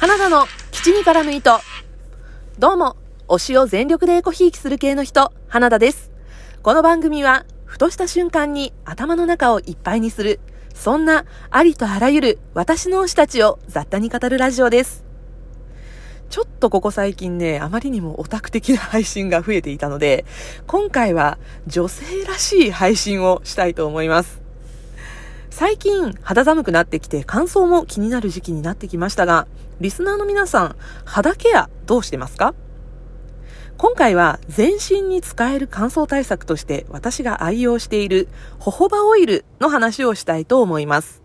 花田の吉に絡む糸。どうも、推しを全力でエコひいきする系の人、花田です。この番組は、ふとした瞬間に頭の中をいっぱいにする、そんなありとあらゆる私の推したちを雑多に語るラジオです。ちょっとここ最近ね、あまりにもオタク的な配信が増えていたので、今回は女性らしい配信をしたいと思います。最近肌寒くなってきて乾燥も気になる時期になってきましたが、リスナーの皆さん、肌ケアどうしてますか？今回は全身に使える乾燥対策として私が愛用しているホホバオイルの話をしたいと思います。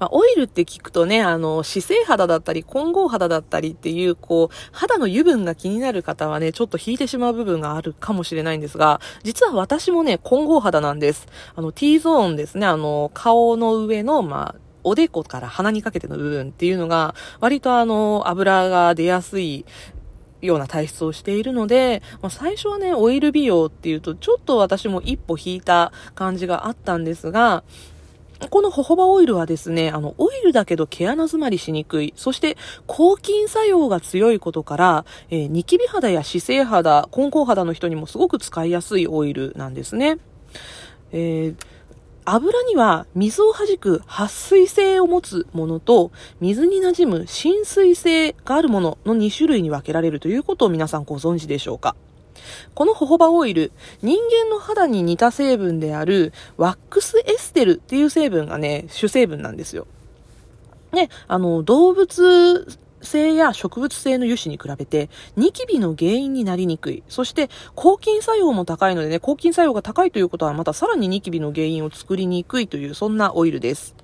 まあ、オイルって聞くとね、あの、姿勢肌だったり、混合肌だったりっていう、こう、肌の油分が気になる方はね、ちょっと引いてしまう部分があるかもしれないんですが、実は私もね、混合肌なんです。あの、T ゾーンですね、あの、顔の上の、まあ、おでこから鼻にかけての部分っていうのが、割とあの、油が出やすいような体質をしているので、まあ、最初はね、オイル美容っていうと、ちょっと私も一歩引いた感じがあったんですが、このホホバオイルはですね、あの、オイルだけど毛穴詰まりしにくい、そして抗菌作用が強いことから、えー、ニキビ肌や姿勢肌、混合肌の人にもすごく使いやすいオイルなんですね。えー油には水を弾く撥水性を持つものと水に馴染む浸水性があるものの2種類に分けられるということを皆さんご存知でしょうかこのホホバオイル、人間の肌に似た成分であるワックスエステルっていう成分がね、主成分なんですよ。ね、あの、動物性や植物性の油脂に比べて、ニキビの原因になりにくい。そして、抗菌作用も高いのでね、抗菌作用が高いということは、またさらにニキビの原因を作りにくいという、そんなオイルです。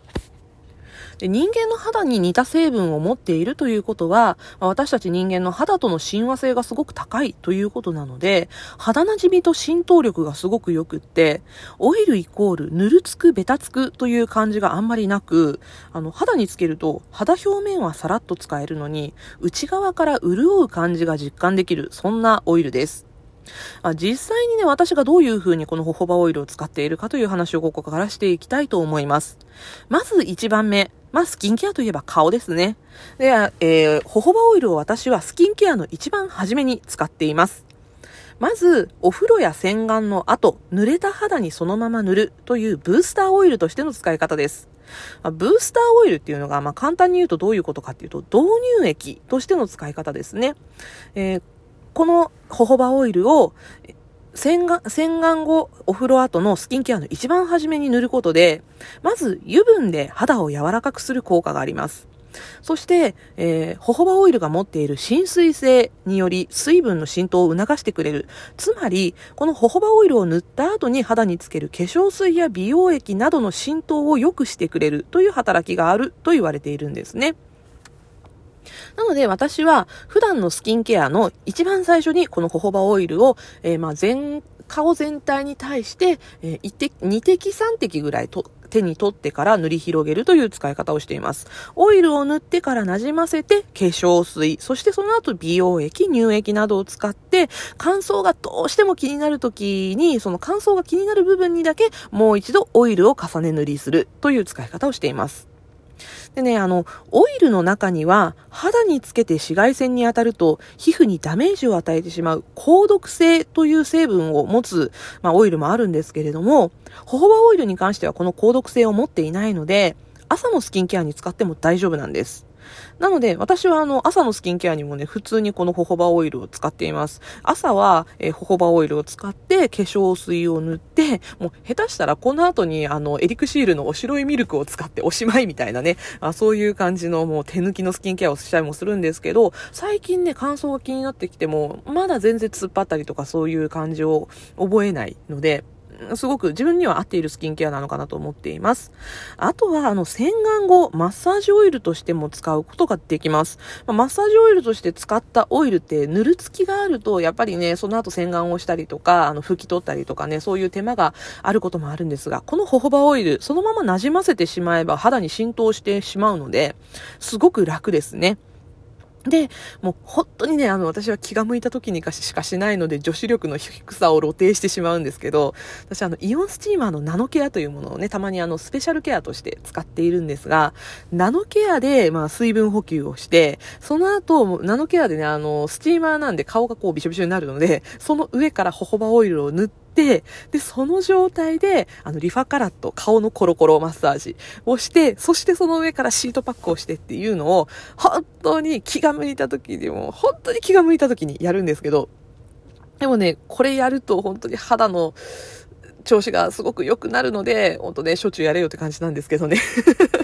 で人間の肌に似た成分を持っているということはま、私たち人間の肌との親和性がすごく高いということなので、肌なじみと浸透力がすごく良くって、オイルイコールぬるつく、ベタつくという感じがあんまりなく、あの、肌につけると肌表面はさらっと使えるのに、内側から潤う感じが実感できる、そんなオイルです。あ実際にね、私がどういう風にこのホホバオイルを使っているかという話をここからしていきたいと思います。まず1番目。まあ、スキンケアといえば顔ですね。で、えー、ホホバオイルを私はスキンケアの一番初めに使っています。まず、お風呂や洗顔の後、濡れた肌にそのまま塗るというブースターオイルとしての使い方です。ブースターオイルっていうのが、まあ、簡単に言うとどういうことかっていうと、導入液としての使い方ですね。えー、このホホバオイルを洗顔、洗顔後、お風呂後のスキンケアの一番初めに塗ることで、まず油分で肌を柔らかくする効果があります。そして、えー、ホホバオイルが持っている浸水性により水分の浸透を促してくれる。つまり、このホホバオイルを塗った後に肌につける化粧水や美容液などの浸透を良くしてくれるという働きがあると言われているんですね。なので私は普段のスキンケアの一番最初にこのホホバオイルを、えー、まあ全顔全体に対して、えー、滴2滴3滴ぐらいと手に取ってから塗り広げるという使い方をしています。オイルを塗ってから馴染ませて化粧水、そしてその後美容液、乳液などを使って乾燥がどうしても気になる時にその乾燥が気になる部分にだけもう一度オイルを重ね塗りするという使い方をしています。でね、あの、オイルの中には肌につけて紫外線に当たると皮膚にダメージを与えてしまう高毒性という成分を持つ、まあ、オイルもあるんですけれども、ホホバオイルに関してはこの高毒性を持っていないので、朝のスキンケアに使っても大丈夫なんです。なので、私はあの、朝のスキンケアにもね、普通にこのホホバオイルを使っています。朝は、えー、ホホバオイルを使って化粧水を塗って、もう下手したらこの後にあの、エリクシールのお白いミルクを使っておしまいみたいなね、あそういう感じのもう手抜きのスキンケアをしたりもするんですけど、最近ね、乾燥が気になってきても、まだ全然突っ張ったりとかそういう感じを覚えないので、すごく自分には合っているスキンケアなのかなと思っています。あとは、あの、洗顔後、マッサージオイルとしても使うことができます。まマッサージオイルとして使ったオイルって、塗るつきがあると、やっぱりね、その後洗顔をしたりとか、あの、拭き取ったりとかね、そういう手間があることもあるんですが、このホホバオイル、そのまま馴染ませてしまえば肌に浸透してしまうので、すごく楽ですね。で、もう本当にね、あの、私は気が向いた時にしかしないので、女子力の低さを露呈してしまうんですけど、私あの、イオンスチーマーのナノケアというものをね、たまにあの、スペシャルケアとして使っているんですが、ナノケアで、まあ、水分補給をして、その後、ナノケアでね、あの、スチーマーなんで顔がこうびしょびしょになるので、その上からホホバオイルを塗って、で、その状態で、あの、リファカラット、顔のコロコロマッサージをして、そしてその上からシートパックをしてっていうのを、本当に気が向いた時にも、本当に気が向いた時にやるんですけど、でもね、これやると本当に肌の調子がすごく良くなるので、本当ね、しょっちゅうやれよって感じなんですけどね。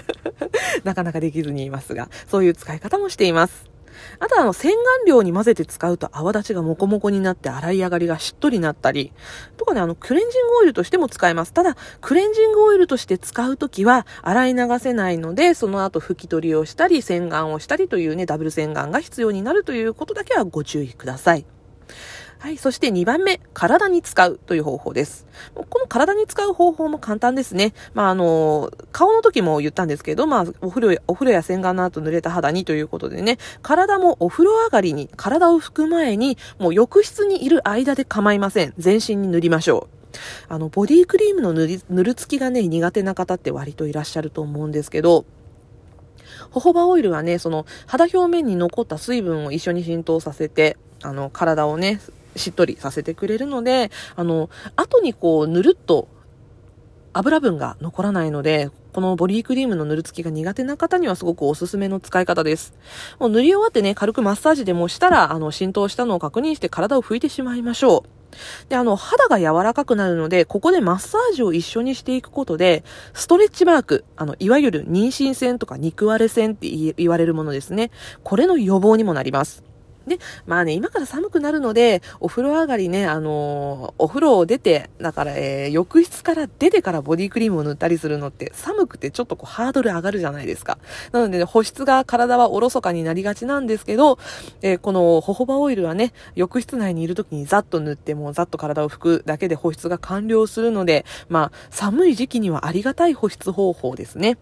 なかなかできずにいますが、そういう使い方もしています。あとあの洗顔料に混ぜて使うと泡立ちがモコモコになって洗い上がりがしっとりになったり、とかね、あのクレンジングオイルとしても使えます。ただ、クレンジングオイルとして使うときは洗い流せないので、その後拭き取りをしたり、洗顔をしたりというね、ダブル洗顔が必要になるということだけはご注意ください。はい。そして2番目、体に使うという方法です。この体に使う方法も簡単ですね。まあ、あの、顔の時も言ったんですけど、まあ、お風呂や、お風呂や洗顔の後濡れた肌にということでね、体もお風呂上がりに、体を拭く前に、もう浴室にいる間で構いません。全身に塗りましょう。あの、ボディクリームの塗り、塗るつきがね、苦手な方って割といらっしゃると思うんですけど、ホホバオイルはね、その肌表面に残った水分を一緒に浸透させて、あの、体をね、しっとりさせてくれるので、あの、後にこう、ぬるっと油分が残らないので、このボディクリームの塗るつきが苦手な方にはすごくおすすめの使い方です。もう塗り終わってね、軽くマッサージでもしたら、あの、浸透したのを確認して体を拭いてしまいましょう。で、あの、肌が柔らかくなるので、ここでマッサージを一緒にしていくことで、ストレッチマーク、あの、いわゆる妊娠線とか肉割れ線って言われるものですね。これの予防にもなります。で、まあね、今から寒くなるので、お風呂上がりね、あのー、お風呂を出て、だから、えー、浴室から出てからボディクリームを塗ったりするのって、寒くてちょっとこう、ハードル上がるじゃないですか。なので、ね、保湿が体はおろそかになりがちなんですけど、えー、この、ホホバオイルはね、浴室内にいる時にザッと塗って、もうザッと体を拭くだけで保湿が完了するので、まあ、寒い時期にはありがたい保湿方法ですね。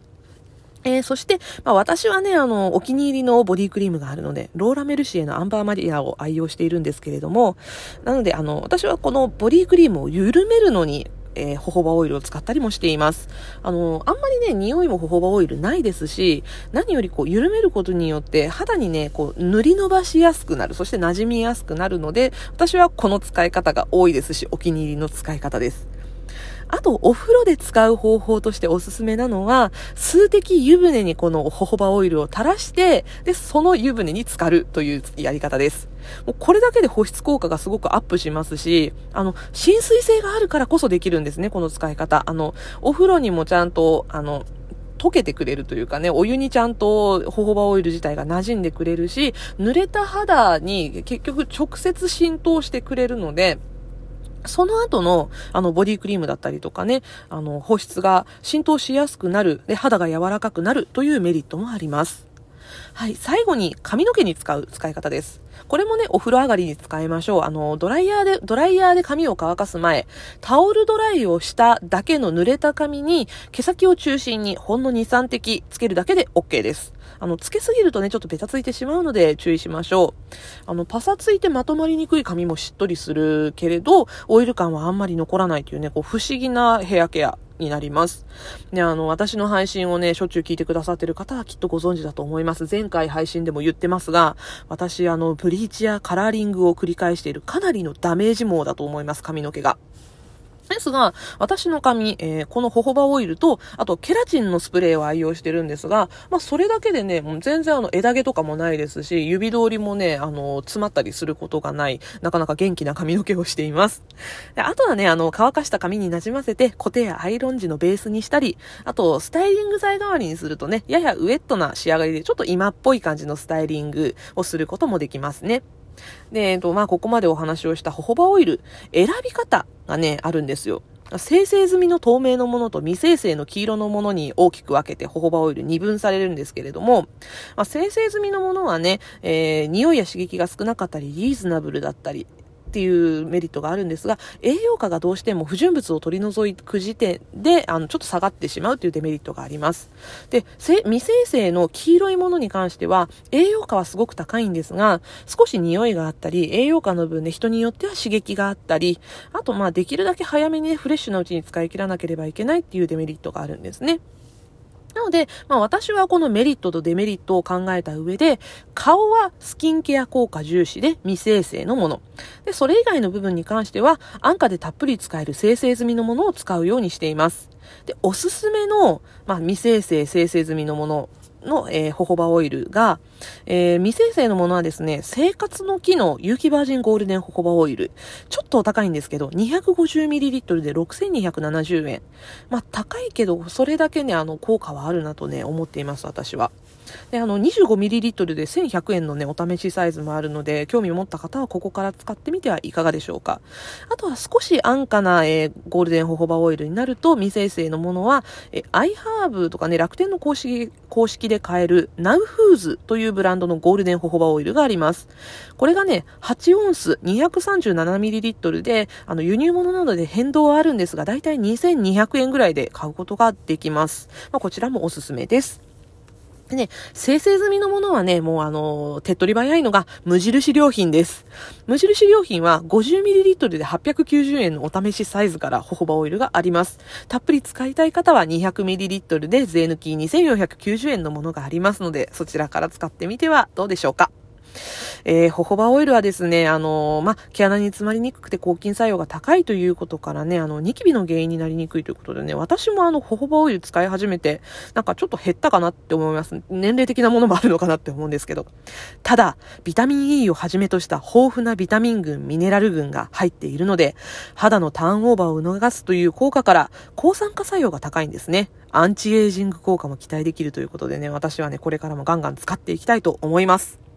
えー、そして、まあ、私はね、あの、お気に入りのボディクリームがあるので、ローラメルシエのアンバーマリアを愛用しているんですけれども、なので、あの、私はこのボディクリームを緩めるのに、えー、ホホバオイルを使ったりもしています。あの、あんまりね、匂いもホホバオイルないですし、何よりこう、緩めることによって、肌にね、こう、塗り伸ばしやすくなる、そして馴染みやすくなるので、私はこの使い方が多いですし、お気に入りの使い方です。あと、お風呂で使う方法としておすすめなのは、数滴湯船にこのホホバオイルを垂らして、で、その湯船に浸かるというやり方です。もうこれだけで保湿効果がすごくアップしますし、あの、浸水性があるからこそできるんですね、この使い方。あの、お風呂にもちゃんと、あの、溶けてくれるというかね、お湯にちゃんとホホバオイル自体が馴染んでくれるし、濡れた肌に結局直接浸透してくれるので、その後の、あの、ボディクリームだったりとかね、あの、保湿が浸透しやすくなる、で、肌が柔らかくなるというメリットもあります。はい、最後に髪の毛に使う使い方です。これもね、お風呂上がりに使いましょう。あの、ドライヤーで、ドライヤーで髪を乾かす前、タオルドライをしただけの濡れた髪に、毛先を中心にほんの2、3滴つけるだけで OK です。あの、つけすぎるとね、ちょっとベタついてしまうので注意しましょう。あの、パサついてまとまりにくい髪もしっとりするけれど、オイル感はあんまり残らないというね、こう、不思議なヘアケアになります。で、あの、私の配信をね、しょっちゅう聞いてくださってる方はきっとご存知だと思います。前回配信でも言ってますが、私、あの、ブリーチやカラーリングを繰り返しているかなりのダメージ網だと思います、髪の毛が。ですが、私の髪、えー、このホホバオイルと、あとケラチンのスプレーを愛用してるんですが、まあそれだけでね、もう全然あの枝毛とかもないですし、指通りもね、あの、詰まったりすることがない、なかなか元気な髪の毛をしています。であとはね、あの、乾かした髪になじませて、コテやアイロン時のベースにしたり、あと、スタイリング剤代わりにするとね、ややウエットな仕上がりで、ちょっと今っぽい感じのスタイリングをすることもできますね。で、えっと、まあ、ここまでお話をしたホホバオイル、選び方がね、あるんですよ。生成済みの透明のものと未生成の黄色のものに大きく分けてホホバオイル二分されるんですけれども、まあ、生成済みのものはね、えー、匂いや刺激が少なかったり、リーズナブルだったり、っていうメリットがあるんですが、栄養価がどうしても不純物を取り除く時点で、あの、ちょっと下がってしまうというデメリットがあります。で、未生成の黄色いものに関しては、栄養価はすごく高いんですが、少し匂いがあったり、栄養価の分で人によっては刺激があったり、あと、まあ、できるだけ早めにね、フレッシュなうちに使い切らなければいけないっていうデメリットがあるんですね。なので、まあ私はこのメリットとデメリットを考えた上で、顔はスキンケア効果重視で未生成のもの。で、それ以外の部分に関しては、安価でたっぷり使える生成済みのものを使うようにしています。で、おすすめの、まあ未生成、生成済みのものの、えー、ホホバオイルが、えー、未生成のものはですね、生活の機能有機バージンゴールデンホホバオイル。ちょっとお高いんですけど、250ml で6270円。まあ、高いけど、それだけね、あの、効果はあるなとね、思っています、私は。で、あの、25ml で1100円のね、お試しサイズもあるので、興味を持った方はここから使ってみてはいかがでしょうか。あとは少し安価な、えー、ゴールデンホホバオイルになると、未生成のものは、えー、アイハーブとかね、楽天の公式、公式で買える、ナウフーズというブランドのゴールデンホホバオイルがあります。これがね、8オンス 237ml で、あの、輸入物などで変動はあるんですが、だいたい2200円ぐらいで買うことができます。まあ、こちらもおすすめです。ね、生成済みのものはね、もうあの、手っ取り早いのが無印良品です。無印良品は 50ml で890円のお試しサイズからホホバオイルがあります。たっぷり使いたい方は 200ml で税抜き2490円のものがありますので、そちらから使ってみてはどうでしょうか。えー、ホホバオイルはですね、あのー、ま毛穴に詰まりにくくて抗菌作用が高いということからね、あの、ニキビの原因になりにくいということでね、私もあの、ホホバオイル使い始めて、なんかちょっと減ったかなって思います。年齢的なものもあるのかなって思うんですけど。ただ、ビタミン E をはじめとした豊富なビタミン群、ミネラル群が入っているので、肌のターンオーバーを促すという効果から、抗酸化作用が高いんですね。アンチエイジング効果も期待できるということでね、私はね、これからもガンガン使っていきたいと思います。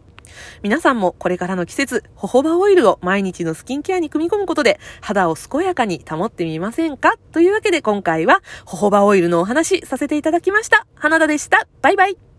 皆さんもこれからの季節、ホホバオイルを毎日のスキンケアに組み込むことで肌を健やかに保ってみませんか？というわけで今回はホホバオイルのお話させていただきました。花田でした。バイバイ。